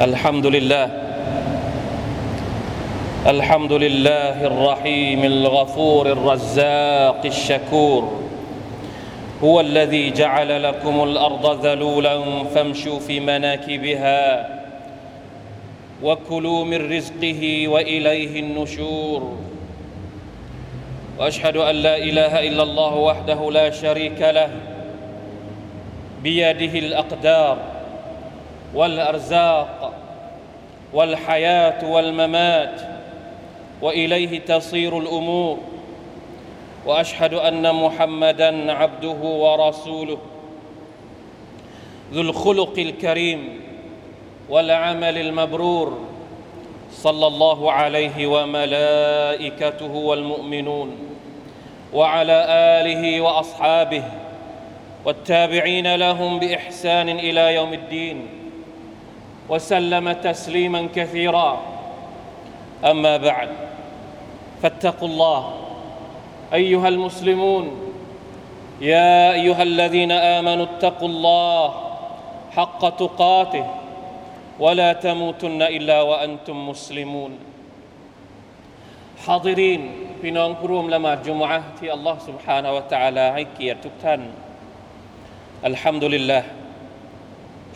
الحمد لله الحمد لله الرحيم الغفور الرزاق الشكور. هو الذي جعل لكم الأرض ذلولا فامشوا في مناكبها وكلوا من رزقه وإليه النشور. وأشهد أن لا إله إلا الله وحده لا شريك له بيده الأقدار. والأرزاق والحياة والممات وإليه تصير الأمور. وأشهد أن محمدا عبده ورسوله ذو الخلق الكريم والعمل المبرور صلى الله عليه وملائكته والمؤمنون وعلى آله وأصحابه والتابعين لهم بإحسان إلى يوم الدين. وسلم تسليما كثيرا اما بعد فاتقوا الله ايها المسلمون يا ايها الذين امنوا اتقوا الله حق تقاته ولا تموتن الا وانتم مسلمون حاضرين พี่น้องผู้ร่วมละหมาดจุมอะห์ที่อัลลอฮ์ سبحانه และ تعالى ให้เกียรติทุกท่านอัลฮัมดุลิลลาห์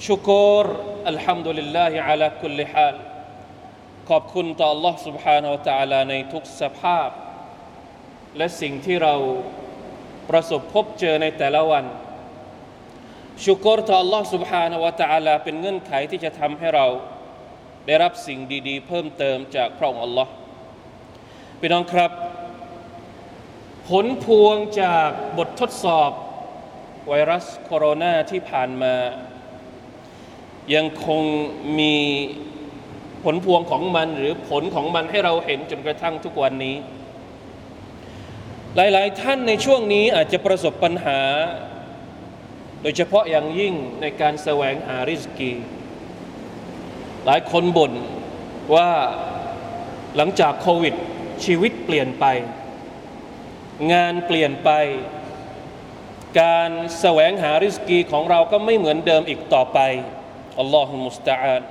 ชุกรอัลฮัมดุลิลลาฮิอาลาคุลิฮาลขอบคุณต่อ Allah سبحانه และ تعالى ในทุกสภาพ และสิ่งที่เราประสบพบเจอในแต่ละวัน ชุกรต่อ Allah سبحانه และ تعالى เป็นเงื่อนไขที่จะทำให้เราได้รับสิ่งดีๆ เพิ่มเติมจากพระองค์ Allah พี่น้องครับ ผลพวงจากบททดสอบไวรัสโคโรนาที่ผ่านมา ยังคงมีผลพวงของมันหรือผลของมันให้เราเห็นจนกระทั่งทุกวันนี้ หลาย ๆ ท่านในช่วงนี้อาจจะประสบปัญหา โดยเฉพาะอย่างยิ่งในการแสวงหาริสกี หลายคนบ่นว่าหลังจากโควิดชีวิตเปลี่ยนไป งานเปลี่ยนไป การแสวงหาริสกีของเราก็ไม่เหมือนเดิมอีกต่อไป อัลลอฮฺมุสตาาน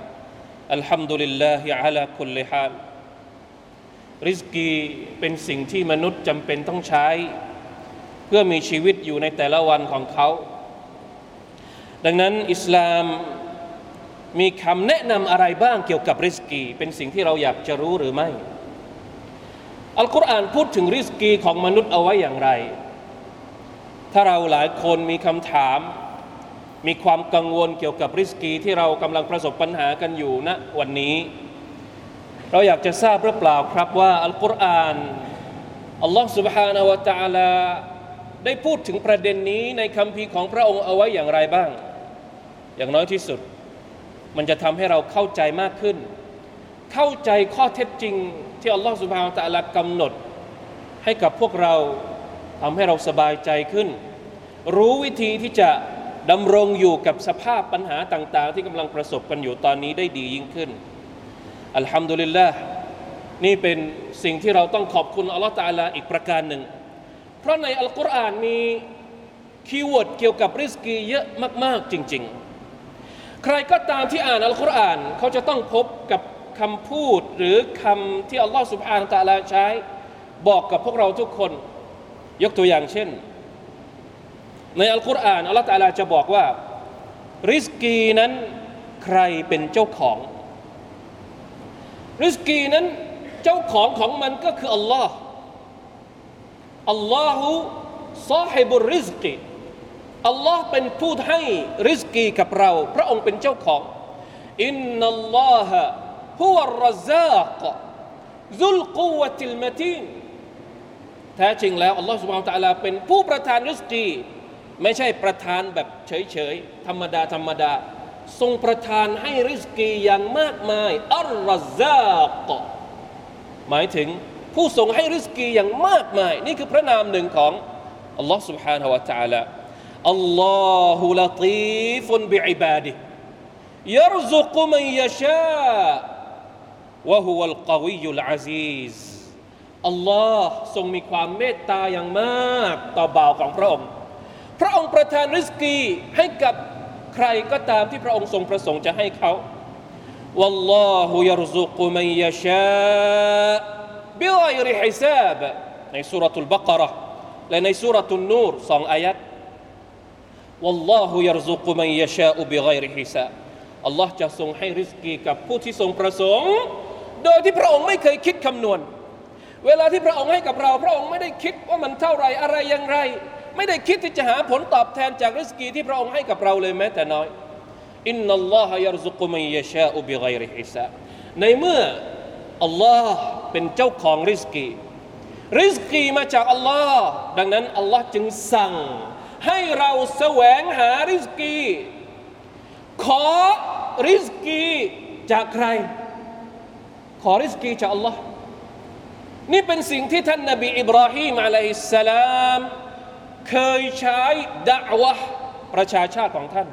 อัลฮัมดุลิลลาฮิอะลาคุลลิฮาลริสกีเป็นสิ่งที่มนุษย์จำเป็นต้องใช้ เพื่อมีชีวิตอยู่ในแต่ละวันของเขา ดังนั้นอิสลามมีคำแนะนำอะไรบ้างเกี่ยวกับริสกี เป็นสิ่งที่เราอยากจะรู้หรือไม่ อัลกุรอานพูดถึงริสกีของมนุษย์เอาไว้อย่างไร ถ้าเราหลายคนมีคำถาม มีความกังวลเกี่ยวกับริสกีที่เรากำลังประสบปัญหากันอยู่ณนะวันนี้ เราอยากจะทราบหรือเปล่าครับว่าอัลกุรอานอัลลอฮ์ سبحانه และ تعالى ได้พูดถึงประเด็นนี้ในคำพีของพระองค์เอาไว้อย่างไรบ้าง อย่างน้อยที่สุด มันจะทำให้เราเข้าใจมากขึ้น เข้าใจข้อเท็จจริง ที่อัลลอฮฺสุบฮานตะลากำหนด ให้กับพวกเราทำให้เราสบายใจขึ้น รู้วิธีที่จะ ดำรงอยู่กับสภาพปัญหาต่าง ๆ ที่กำลังประสบกันอยู่ตอนนี้ได้ดียิ่งขึ้นالحمد للهนี่เป็นสิ่งที่เราต้องขอบคุณอัลลอฮฺ تعالىอีกประการหนึ่ง เพราะในอัลกุรอานมี keyword เกี่ยวกับริสกีเยอะมาก ๆ จริง ๆ ใครก็ตามที่อ่านอัลกุรอานเขาจะต้องพบกับคำพูดหรือคำที่อัลลอฮฺ سبحانه وتعالىใช้ บอกกับพวกเราทุกคน ยกตัวอย่างเช่น ในอัลกุรอานอัลลอฮฺ تعالى จะบอกว่า ริสกีนั้นใครเป็นเจ้าของ ริสกีนั้นเจ้าของของมันก็คืออัลลอฮ์อัลลอฮฺซาฮิบุริสกีอัลลอฮ์เป็นผู้ให้ริสกีกับเรา พระองค์เป็นเจ้าของอินนัลลอฮะฮุวรซากซุลกุวติลมตินแท้จริงแล้วอัลลอฮ์สุบฮานตะลาเป็นผู้ประทานริสกี ไม่ใช่ประทานแบบเฉยๆ ธรรมดาธรรมดา ทรงประทานให้ริสกีอย่างมากมาย อัลรซากหมายถึงผู้ทรงให้ริสกีอย่างมากมาย นี่คือพระนามหนึ่งของอัลลอฮฺ سبحانه และ تعالى อัลลอฮฺละตีฟุนบิอิบาดิยรซุกมันยชาวะฮุวัลกวียุลอาซีซอัลลอฮ์ทรงมีความเมตตาอย่างมากต่อบ่าวของพระองค์ พ ระองค์ประทานริสกีให้กับใครก็ตามที่พระองค์ทรงประสงค์จะให้เขา พ والله يرزق من يشاء بغير حساب ในสุรทูลบักระและในสุรทูลนูรสองอายัด والله يرزق من يشاء بغير حساب อัลลอฮ์จะทรงให้ริสกีกับผู้ที่ทรงประสงค์ โดยที่พระองค์ไม่เคยคิดคำนวณ เวลาที่พระองค์ให้กับเรา พระองค์ไม่ได้คิดว่ามันเท่าไรอะไรอย่างไร ไม่ได้คิดที่จะหาผลตอบแทนจากริสกีที่พระองค์ให้กับเราเลยแม้แต่น้อยอินนัลลอฮฺยารซุกุมัยะชาอุบิไกริฮิซาในเมื่ออัลลอฮ์เป็นเจ้าของริสกีริสกีมาจากอัลลอฮ์ดังนั้นอัลลอฮ์จึงสั่ง ให้เราแสวงหาริสกี ขอริสกีจากใคร ขอริสกีจากอัลลอฮ์นี่เป็นสิ่งที่ท่านนบีอิบราฮิมอะลัยฮิสสลาม เคยใช้ดะวะประชาชาติของท่าน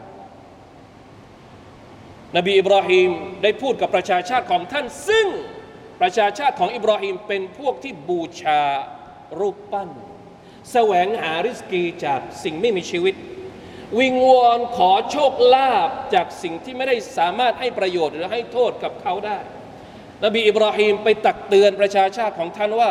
นบีอิบราฮิมได้พูดกับประชาชาติของท่าน ซึ่งประชาชาติของอิบราฮิมเป็นพวกที่บูชารูปปั้น แสวงหาริสกีจากสิ่งไม่มีชีวิต วิงวอนขอโชคลาภจากสิ่งที่ไม่ได้สามารถให้ประโยชน์หรือให้โทษกับเขาได้ นบีอิบราฮิมไปตักเตือนประชาชาติของท่านว่า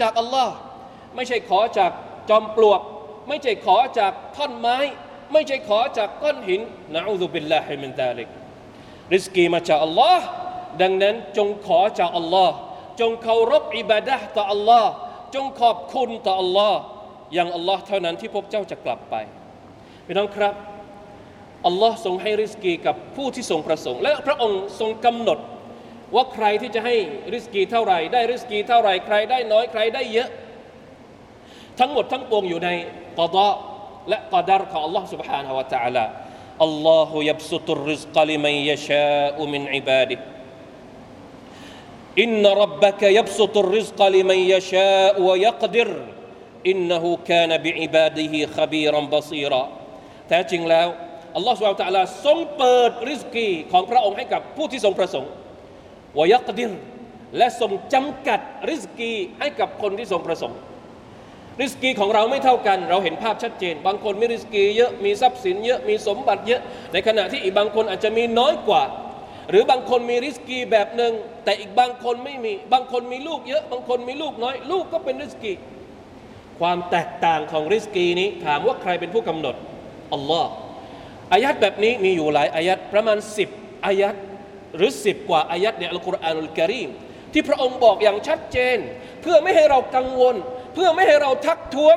จากอัลลอฮ์ไม่ใช่ขอจากจอมปลวก ไม่ใช่ขอจากท่อนไม้ ไม่ใช่ขอจากก้อนหินنعوذ بالله من ذلكริสกีมาจากอัลลอฮ์ดังนั้นจงขอจากอัลลอฮ์จงเคารพอิบาดะห์ต่ออัลลอฮ์จงขอบคุณต่ออัลลอฮ์อย่างอัลลอฮ์เท่านั้นที่พวกเจ้าจะกลับไปพี่น้องครับอัลลอฮ์ทรงให้ริสกีกับผู้ที่ทรงประสงค์ และพระองค์ทรงกำหนด ว่าใครที่จะให้ริสกีเท่าไหร่ ได้ริสกีเท่าไหร่ใครได้น้อยใครได้เยอะ ทั้งหมดทั้งปวงอยู่ในกอดะและกอดารของอัลลอฮ์ سبحانه และ تعالى อัลลอฮฺยับสุตุริสกลิมันยชาอุมินอิบาดิอินนรับบะกยับสุตุริสกลิมันยชาอุวยกดิรอินนหูคานบิอิบาดิฮิขบีรัมบซีระแท้จริงแล้ว อัลลอฮฺสุบไบร์ตะลาทรงเปิดริสกีของพระองค์ให้กับผู้ที่ทรงประสงค์ วยักดิรและทรงจำกัดริสกีให้กับคนที่ทรงประสงค์ ริสกีของเราไม่เท่ากัน เราเห็นภาพชัดเจน บางคนมีริสกีเยอะมีทรัพย์สินเยอะมีสมบัติเยอะ ในขณะที่อีกบางคนอาจจะมีน้อยกว่า หรือบางคนมีริสกีแบบหนึ่งแต่อีกบางคนไม่มี บางคนมีลูกเยอะ บางคนมีลูกน้อย ลูกก็เป็นริสกีความแตกต่างของริสกีนี้ถามว่าใครเป็นผู้กำหนดอัลลอฮ์อายัดแบบนี้มีอยู่หลายอายัดประมาณ 10อายัด หรือ10กว่าอายัดในอัลกุรอานอุลกิริมที่พระองค์บอกอย่างชัดเจน เพื่อไม่ให้เรากังวล เพื่อไม่ให้เราทักท้วง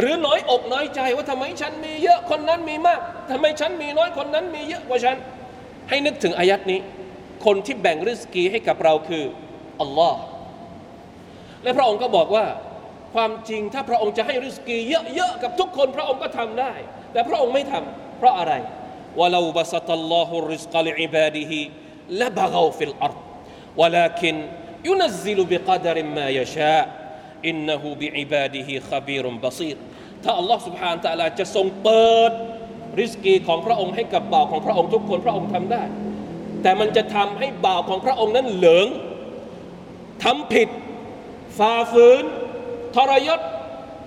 หรือน้อยอกน้อยใจว่าทำไมฉันมีเยอะคนนั้นมีมากทำไมฉันมีน้อยคนนั้นมีเยอะกว่าฉัน ให้นึกถึงอายัดนี้ คนที่แบ่งริสกีให้กับเราคืออัลลอฮ์และพระองค์ก็บอกว่าความจริงถ้าพระองค์จะให้ริสกีเยอะๆกับทุกคนพระองค์ก็ทำได้ แต่พระองค์ไม่ทำเพราะอะไร ولو بسط الله الرزق لعباده لبغوا في الأرض ولكن ينزل بقدر ما يشاء إنه بعباده خبير بصير ถ้าอัลลอฮ์ سبحانه และ تعالى จะทรงเปิดริสกีของพระองค์ให้กับบ่าวของพระองค์ทุกคนพระองค์ทำได้ แต่มันจะทำให้บ่าวของพระองค์นั้นเหลืองทำผิดฝ่าฝืนทรยศ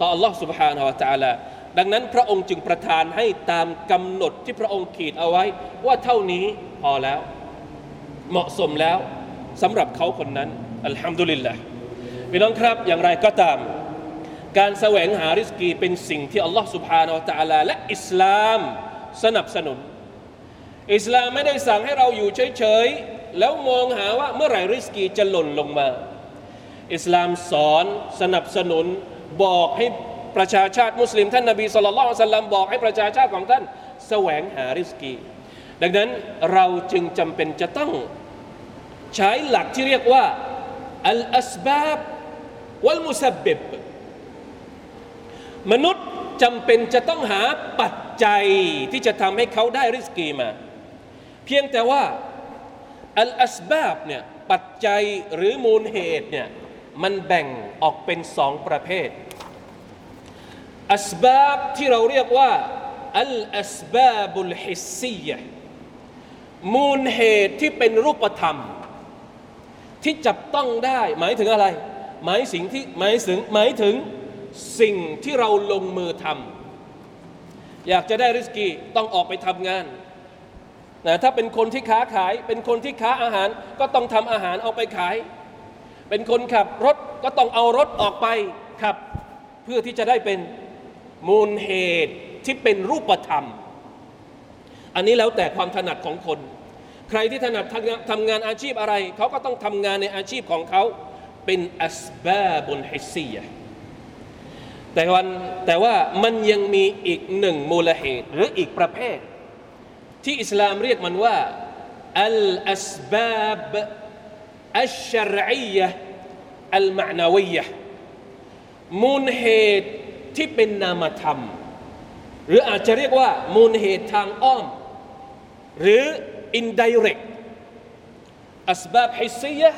ต่อ Allah سبحانه และ تعالى ดังนั้นพระองค์จึงประทานให้ตามกำหนดที่พระองค์ขีดเอาไว้ ว่าเท่านี้พอแล้ว เหมาะสมแล้วสำหรับเขาคนนั้นอัลฮัมดุลิลละพี่น้องครับอย่างไรก็ตาม การแสวงหาริสกีเป็นสิ่งที่อัลลอฮฺสุบฮานาอัลตะลาและอิสลามสนับสนุน อิสลามไม่ได้สั่งให้เราอยู่เฉยๆ แล้วมองหาว่าเมื่อไหร่ริสกีจะหล่นลงมา อิสลามสอนสนับสนุนบอกให้ประชาชาติมุสลิมท่านนบีสุลต่านสลลัมบอกให้ประชาชาติของท่านแสวงหาริสกี ดังนั้นเราจึงจำเป็นจะต้อง ใช้หลักที่เรียกว่าอัลอัสบาบวัลมุสบิบมนุษย์จำเป็นจะต้องหาปัจจัยที่จะทำให้เขาได้ริสกีมา เพียงแต่ว่าอัลอัสบาบเนี่ยปัจจัยหรือมูลเหตุเนี่ยมันแบ่งออกเป็นสองประเภท อัสบาบที่เราเรียกว่าอัลอัสบาบุลฮิสซียมูลเหตุที่เป็นรูปธรรม ที่จับต้องได้หมายถึงอะไร หมายสิ่งที่หมายถึงหมายถึงสิ่งที่เราลงมือทำอยากจะได้ริสกีต้องออกไปทำงานนะถ้าเป็นคนที่ค้าขาย เป็นคนที่ค้าอาหารก็ต้องทำอาหารเอาไปขาย เป็นคนขับรถก็ต้องเอารถออกไปขับ เพื่อที่จะได้เป็นมูลเหตุที่เป็นรูปธรรม อันนี้แล้วแต่ความถนัดของคน ใครที่ถนัดทำงานอาชีพอะไร เขาก็ต้องทำงานในอาชีพของเขาเป็นอัสบาบุลฮิซียแต่วันแต่ว่ามันยังมีอีกหนึ่งมูลเหตุหรืออีกประเภท ที่อิสลามเรียกมันว่าอัลอัสบาบอัชชรียะอัลมานาวียะมูลเหตุที่เป็นนามธรรม หรืออาจจะเรียกว่ามูลเหตุทางอ้อม หรือ indirect อัสบาบฮิซียะ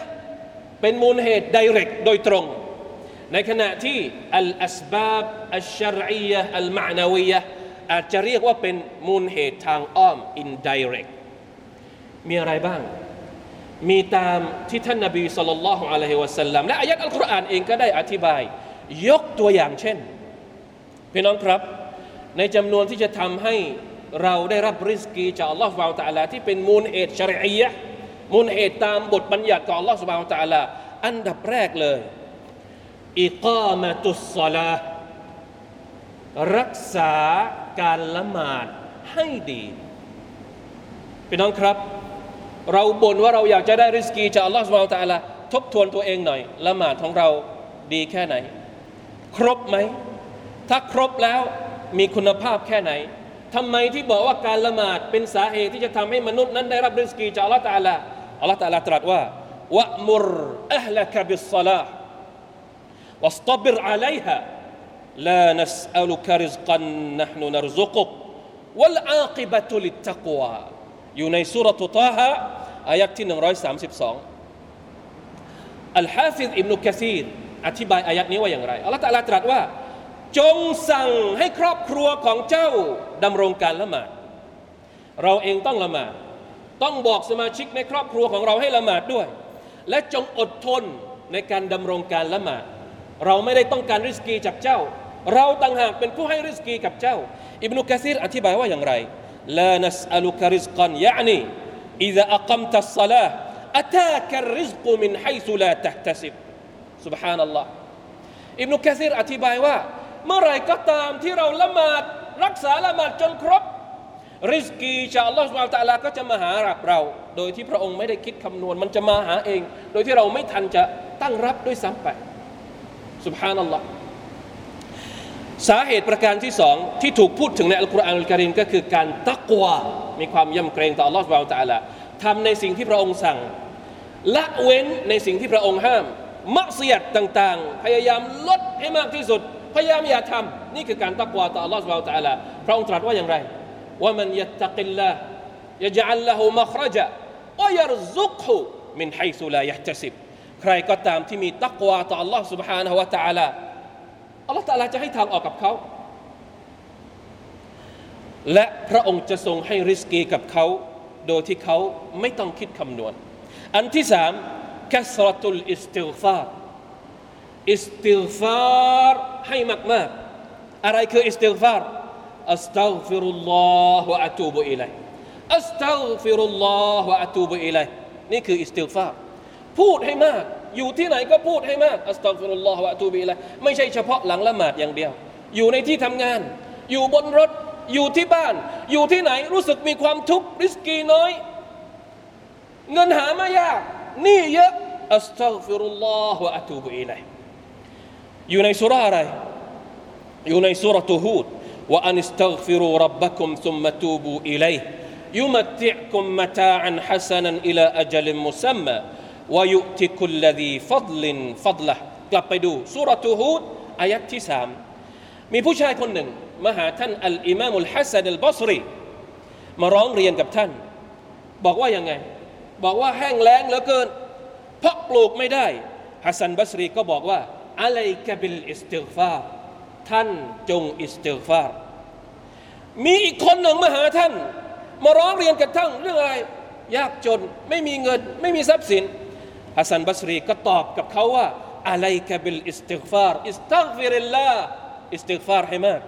เป็นมูลเหตุ direct โดยตรง ในขณะที่อัลอัสบาบอัชชรียะอัลมานาวียะอาจจะเรียกว่าเป็นมูลเหตุทางอ้อม indirect มีอะไรบ้าง มีตามที่ท่านนบีสุลต่านละฮ์อะลัยฮิวะสัลลัมและอายัดอัลกุรอานเองก็ได้อธิบาย ยกตัวอย่างเช่น พี่น้องครับ ในจำนวนที่จะทำให้ เราได้รับริสกีจากอัลลอฮฺสุบานตะลาที่เป็นมูลเหตุชริยะมูลเหตุตามบทบัญญัติของอัลลอฮฺสุบานตะลาอันดับแรกเลยอิกามะตุสซาลารักษาการละหมาดให้ดีพี่น้องครับ เราบ่นว่าเราอยากจะได้ริสกีจากอัลลอฮฺสุบานตะลาทบทวนตัวเองหน่อย ละหมาดของเราดีแค่ไหน ครบไหม ถ้าครบแล้วมีคุณภาพแค่ไหน ทำไมที่บอกว่าการละหมาดเป็นสาเหตุที่จะทำให้มนุษย์นั้นได้รับริสกีจากอัลลอฮฺตาลาอัลลอฮฺตาลาตรัสว่าวะมุรอัลละกบิสซาลาวัสตบิรอะลัยฮะ لا نسألك رزقا نحن نرزقك والعاقبة للتقوى อยู่ในสุรตุตาฮะอายักที่132อัลฮาฟิดอิบนุกะซีรอธิบายอายักนี้ว่าอย่างไรอัลลอฮฺตาลาตรัสว่า จงสั่งให้ครอบครัวของเจ้าดำรงการละหมาด เราเองต้องละหมาด ต้องบอกสมาชิกในครอบครัวของเราให้ละหมาดด้วย และจงอดทนในการดำรงการละหมาด เราไม่ได้ต้องการริสกีจากเจ้า เราต่างหากเป็นผู้ให้ริสกีกับเจ้า อิบนุกะซีรอธิบายว่าอย่างไรลานัสอัลุกริสกันยะนี إذا أقمت الصلاة أتاك الرزق من حيث لا تحتسب سبحان الله อิบนุกะซีรอธิบายว่า เมื่อไรก็ตามที่เราละหมาดรักษาละหมาดจนครบ ริสกีจากอัลลอฮฺสุบไบร์ตะลาก็จะมาหารับเรา โดยที่พระองค์ไม่ได้คิดคำนวณ มันจะมาหาเอง โดยที่เราไม่ทันจะตั้งรับด้วยซ้ำไปสุบฮานัลลอฮ์สาเหตุประการที่สองที่ถูกพูดถึงในอัลกุรอานอัลกิริมก็คือการตักวามีความยำเกรงต่ออัลลอฮฺสุบไบร์ตะลาทำในสิ่งที่พระองค์สั่งละเว้นในสิ่งที่พระองค์ห้ามมักเสียดต่าง ๆ พยายามลดให้มากที่สุด พยายามอย่าทำนี่คือการตักวาต่อ Allah سبحانه และ تعالى พระองค์ตรัสว่าอย่างไรว่ามันยัตกิลลาห์ يجعل له مخرجا ويرزقه من حيث لا يحتسب ใครก็ตามที่มีตักวาต่อ Allah سبحانه และ تعالى Allah تعالى จะให้ทางออกกับเขา และพระองค์จะทรงให้ริสกีกับเขา โดยที่เขาไม่ต้องคิดคำนวณ อันที่สามคัสรตุลอิสติฟาร์ อิสติลฟาร์ให้มากๆ อะไรคืออิสติลฟาร์อัสตัฆฟิรุลลอฮฺวะอะตูบุอิลัยอัสตัฆฟิรุลลอฮฺวะอะตูบุอิลัยนี่คืออิสติลฟาร์พูดให้มาก อยู่ที่ไหนก็พูดให้มากอัสตัฆฟิรุลลอฮฺวะอะตูบุอิลัยไม่ใช่เฉพาะหลังละหมาดอย่างเดียว อยู่ในที่ทำงาน อยู่บนรถอยู่ที่บ้าน อยู่ที่ไหนรู้สึกมีความทุกข์ริสกีน้อย เงินหาไม่ยาก นี่เยอะอัสตัฆฟิรุลลอฮฺวะอะตูบุอิลัย อยู่ในสุราอะไร อยู่ในสุรตูฮูดوأن استغفروا ربكم ثم توبوا إليه يمتعكم متاعا حسنا إلى أجل مسمى ويؤت كل ذي فضل فضله กลับไปดู سورة هود อายัดที่สามมีผู้ชายคนหนึ่งมาหาท่านอัลอิมามุลฮัสซันอัลบอสรีมาร้องเรียนกับท่าน บอกว่ายังไง บอกว่าแห้งแล้งเหลือเกิน เพราะปลูกไม่ได้ฮัสซันบัสรีก็บอกว่า อะไรกบิลอิสติฟาท่านจงอิสติฟามีอีกคนหนึ่งมาหาท่าน มาร้องเรียนกับท่านเรื่องอะไร ยากจนไม่มีเงินไม่มีทรัพย์สินฮัสซันบัสรีก็ตอบกับเขาว่าอะไรกบิลอิสติฟาร์อิสตัฆฟิริลลาอิสติฟาร์ให้มาก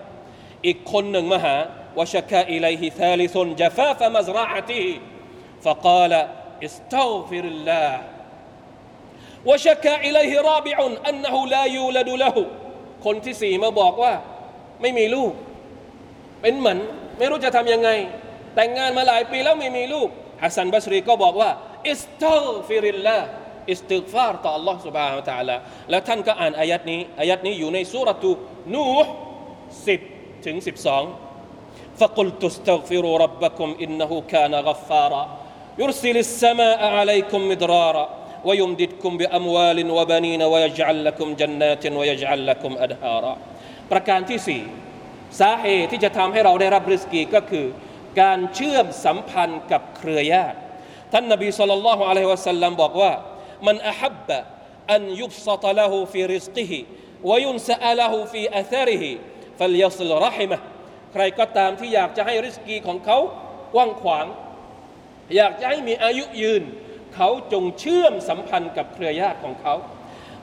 อีกคนหนึ่งมาหาวชกาอิลัยฮิธาลิซุนจฟาฟมัซราะติฮิ فقال استغفر الله وشكى إليه رابع أنه لا يولد له คนที่สี่มาบอกว่า ไม่มีลูก เป็นเหมือนไม่รู้จะทำยังไง แต่งงานมาหลายปีแล้วไม่มีลูกฮัสซันบัสรีก็บอกว่าอิสตัฆฟิริลลาอิสติกฟาร์ต่อ Allah سبحانه และ تعالى แล้วท่านก็อ่านอายัดนี้อายัดนี้อยู่ในสุรทูนูห์10ถึง12 فقلت استغفروا ربكم إنه كان غفارا يرسل السماء عليكم مدرارا ويمددكم بأموال وبنين ويجعل لكم جنات ويجعل لكم أنهارا ประการที่สี่สาเหตุที่จะทำให้เราได้รับริสกีก็คือ การเชื่อมสัมพันธ์กับเครือญาติท่านนบีสุลต่านละฮ์อะลัยฮิวะสัลลัมบอกว่ามันอฮับบะอันยุบสตละหูฟีริสกิฮิวยุนสะละหูฟีอัธริฮิฟัลยัสลรหิมะใครก็ตามที่อยากจะให้ริสกีของเขากว้างขวาง อยากจะให้มีอายุยืน เขาจงเชื่อมสัมพันธ์กับเครือญาติของเขา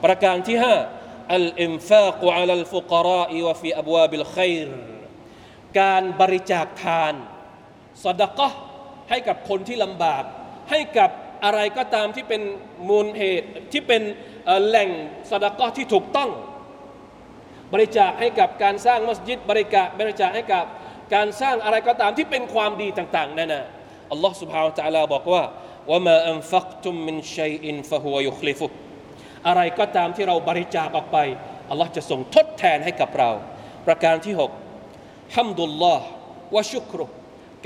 ประการที่5อัลอิมฟากุอัลลฟุกราอีวฟีอับวาบิลไคร์การบริจาคทานสดกะให้กับคนที่ลำบาก ให้กับอะไรก็ตามที่เป็นมูลเหตุที่เป็นแหล่งสดกะที่ถูกต้อง บริจาคให้กับการสร้างมัสยิดบริจาคบริจาคให้กับการสร้างอะไรก็ตามที่เป็นความดีต่าง ๆนั่นนะอัลลอฮ์สุบฮาวตะลาบอกว่า ว่ามาอันฟักตุมมินชัยอินฟะฮุวยุคลิฟุอะไรก็ตามที่เราบริจาคออกไปอัลลอฮ์จะส่งทดแทนให้กับเรา ประการที่6ฮัมดุลลอฮ์วะชุกรุ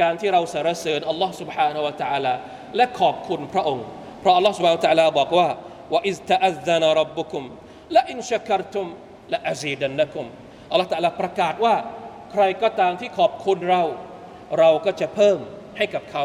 การที่เราสรรเสริญอัลลอฮ์ سبحانه และ تعالى และขอบคุณพระองค์ เพราะอัลลอฮ์ سبحانه และ تعالى บอกว่าว่าอิสตะอัซนะรับบุคุมและอินชักรตุมและอาซีดันนะคุมอัลลอฮ์ تعالى ประกาศว่า ใครก็ตามที่ขอบคุณเรา เราก็จะเพิ่มให้กับเขา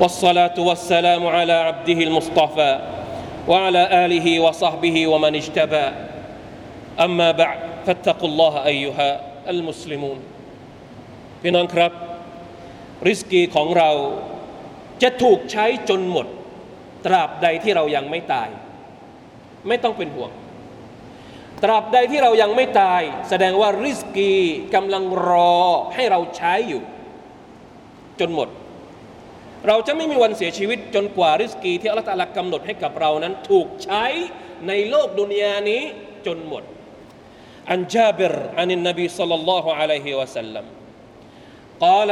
والصلاة والسلام على عبده المصطفى وعلى آله وصحبه ومن اجتبى أما بعد فاتقوا الله أيها المسلمون พี่น้องครับ ริสกีของเราจะถูกใช้จนหมด ตราบใดที่เรายังไม่ตาย ไม่ต้องเป็นห่วง ตราบใดที่เรายังไม่ตาย แสดงว่าริสกีกำลังรอให้เราใช้อยู่ จนหมด เราจะไม่มีวันเสียชีวิตจนกว่าริสกีที่อัลลอฮฺกำหนดให้กับเรานั้น ถูกใช้ในโลกดุนยานี้จนหมด อันจาบิรอันนบีสัลลัลลอฮุอะลัยฮิวะสัลลัม قال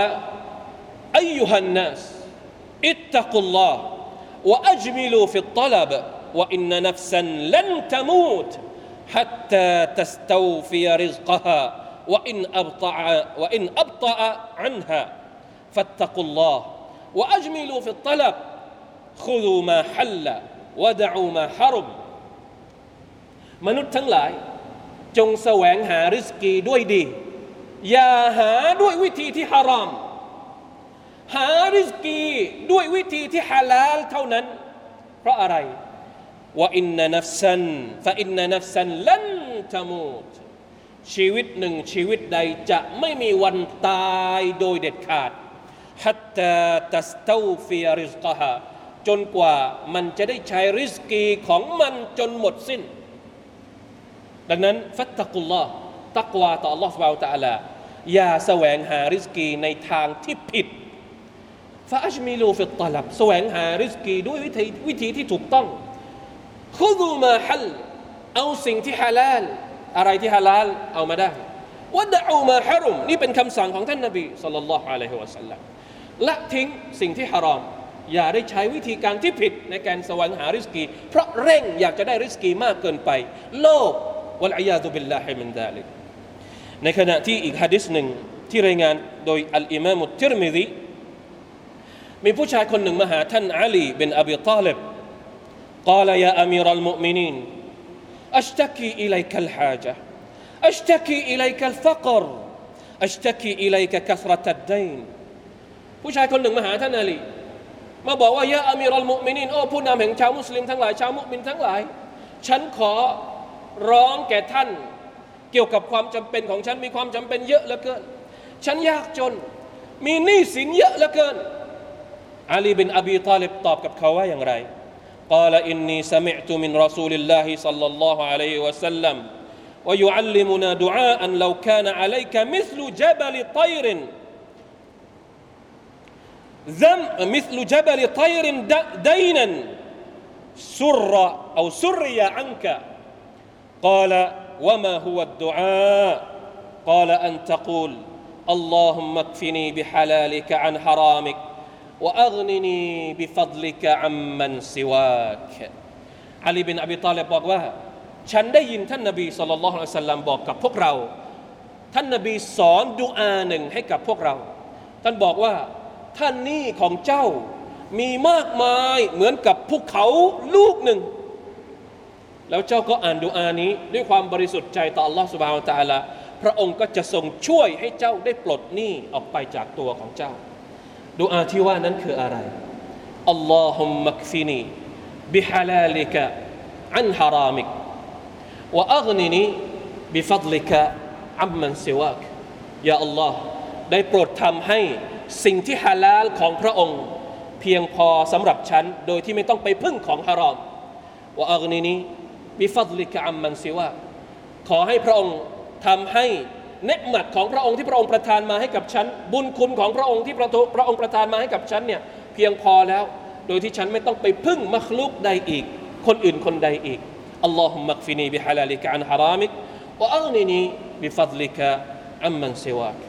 أيها الناس اتقوا الله وأجملوا في الطلب وإن نفسا لن تموت حتى تستوفي رزقها وإن أبطأ وإن أبطأ عنها فاتقوا الله วะอัจมิลูฟิตตลับคุดูมาฮัลละ من ุนุษย์ทั้งหลาย จงแสวงหาริสกีด้วยดี อย่าหาด้วยวิธีที่ฮาราม หาริสกีด้วยวิธีที่ฮาลาลเท่านั้น เพราะอะไรوإن نفسا فإن نفسا لن تموت ชีวิตหนึ่งชีวิตใดจะไม่มีวันตายโดยเด็ดขาด حتى تستوفي رزقهاจนกว่ามันจะได้ใช้ริสกีของมันจนหมดสิ้น ดังนั้นฟัตตะกุลลอตักวาต่อ Allah สุบาวตะลาอย่าแสวงหาริสกีในทางที่ผิดفأجملوا في الطلب แสวงหาริสกีด้วยวิธีวิธีที่ถูกต้องخذوا ما حل เอาสิ่งที่ฮาลาลอะไรที่ฮาลาลเอามาได้ودعوا ما حرم นี่เป็นคำสั่งของท่านนบีصلى الله عليه وسلم ละทิ้งสิ่งที่ฮารอม อย่าได้ใช้วิธีการที่ผิดในการแสวงหาริสกี เพราะเร่งอยากจะได้ริสกีมากเกินไป โลกวลอยาตุบิลลาฮิมินดาลิกในขณะที่อีกฮะดิษหนึ่งที่รายงานโดยอัลอิมามุติรมิดีมีผู้ชายคนหนึ่งมาหาท่านอาลีเป็นอบีตาลิบกล่าวยาอามีรัลมุมินีนอัชตักีอิเลกัลฮาจาอัชตักีอิเลกัลฟักรأشتكي إليك كثرة الدين ผู้ชายคนหนึ่งมาหาท่านอาลีมาบอกว่ายะอามีรัลมุมินินโอ้ผู้นำแห่งชาวมุสลิมทั้งหลายชาวมุมินทั้งหลาย ฉันขอร้องแก่ท่าน เกี่ยวกับความจำเป็นของฉันมีความจำเป็นเยอะเหลือเกิน ฉันยากจน มีหนี้สินเยอะเหลือเกินอาลีบินอบีตาลิบตอบกับเขาว่าอย่างไร قال إني سمعت من رسول الله صلى الله عليه وسلم ويعلمنا دعاء لو كان عليك مثل جبل طير ذم مثل جبل طير دينا سر أو سري عنك قال وما هو الدعاء قال أن تقول اللهم اكفني بحلالك عن حرامك وأغنني بفضلك عمن سواك อาลีบินอบีตาเลบบอกว่า ฉันได้ยินท่านนบีสุลต่านละฮ์สัลลัมบอกกับพวกเรา ท่านนบีสอนดุอาหนึ่งให้กับพวกเรา ท่านบอกว่า ท่านนี่ของเจ้ามีมากมายเหมือนกับภูเขาลูกหนึ่ง แล้วเจ้าก็อ่านดูอานี้ด้วยความบริสุทธิ์ใจต่อ Allah s u b h a n a h พระองค์ก็จะทรงช่วยให้เจ้าได้ปลดหนี้ออกไปจากตัวของเจ้าดูอาที่ว่านั้นคืออะไรอัลลอฮุมมักฟินีบิฮาลาลิกะอันฮารามิกวะอักนินีบิฟัดลิกะอัมมันซิวากยาอัลลอฮ์ได้ปลดทำให้ สิ่งที่ฮาลาลของพระองค์ เพียงพอสำหรับฉัน โดยที่ไม่ต้องไปพึ่งของฮารอมوأغنني بفضلك عمن سواك ขอให้พระองค์ทำให้نعمة ของพระองค์ที่พระองค์ประทานมาให้กับฉัน บุญคุณของพระองค์ที่พระพระองค์ประทานมาให้กับฉันเนี่ยเพียงพอแล้ว โดยที่ฉันไม่ต้องไปพึ่งمخلوق ใดอีก คนอื่นคนใดอีก اللهم اكفني بحلالك عن حرامك وأغنني بفضلك عمن سواك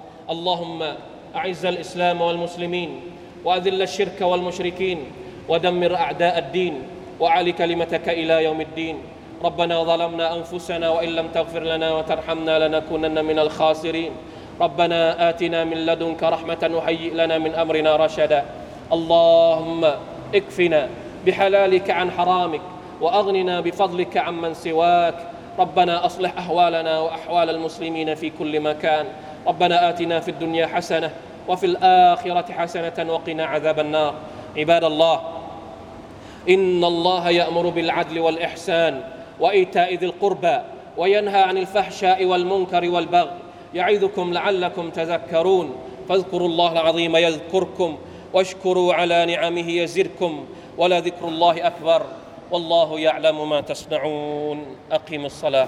اللهم أعز الإسلام والمسلمين وأذل الشرك والمشركين ودمر أعداء الدين وعلي كلمتك إلى يوم الدين. ربنا ظلمنا أنفسنا وإن لم تغفر لنا وترحمنا لنكونن من الخاسرين. ربنا آتنا من لدنك رحمة وهيئ لنا من أمرنا رشدا. اللهم اكفنا بحلالك عن حرامك وأغننا بفضلك عمن سواك. ربنا أصلح أحوالنا وأحوال المسلمين في كل مكان. ربنا آتنا في الدنيا حسنة وفي الآخرة حسنة وقنا عذاب النار. عباد الله إن الله يأمر بالعدل والإحسان وإيتاء ذي القربى وينهى عن الفحشاء والمنكر والبغي. يعظكم لعلكم تذكرون. فاذكروا الله العظيم يذكركم واشكروا على نعمه يزدكم ولذكر الله أكبر. والله يعلم ما تصنعون. اقم الصلاة.